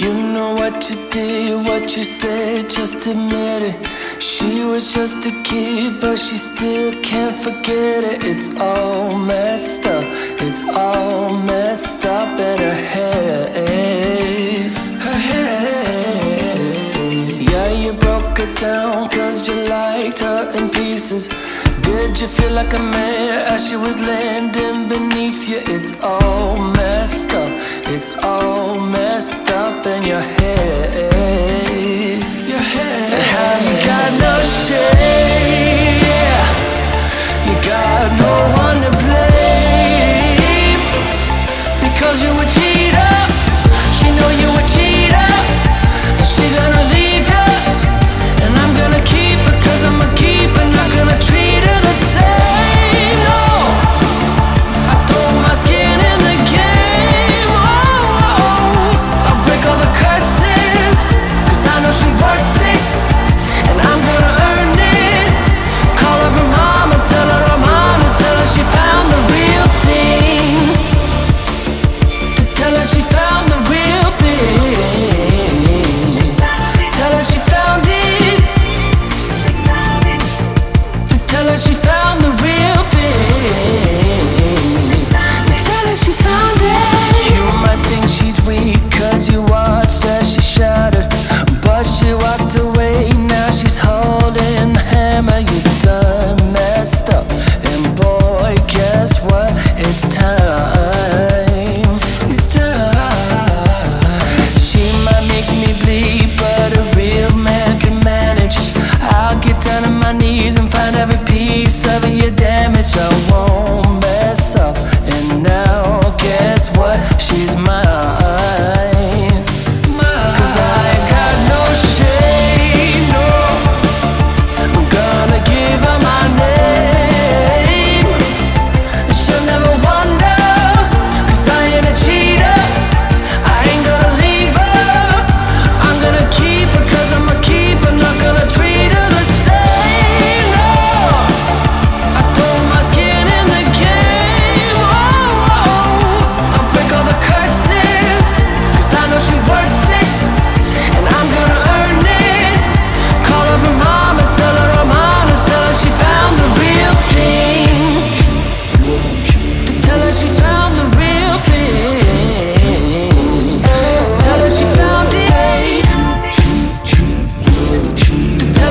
You know what you did, what you said, just admit it. She was just a kid, but she still can't forget it. It's all messed up, it's all messed up in her head. Her head. Yeah, you broke her down, cause you liked her in pieces. Did you feel like a man as she was landing beneath you? It's all messed up, it's all messed up in your head. Of your damage. I won't mess up. And now, guess what? She's mine.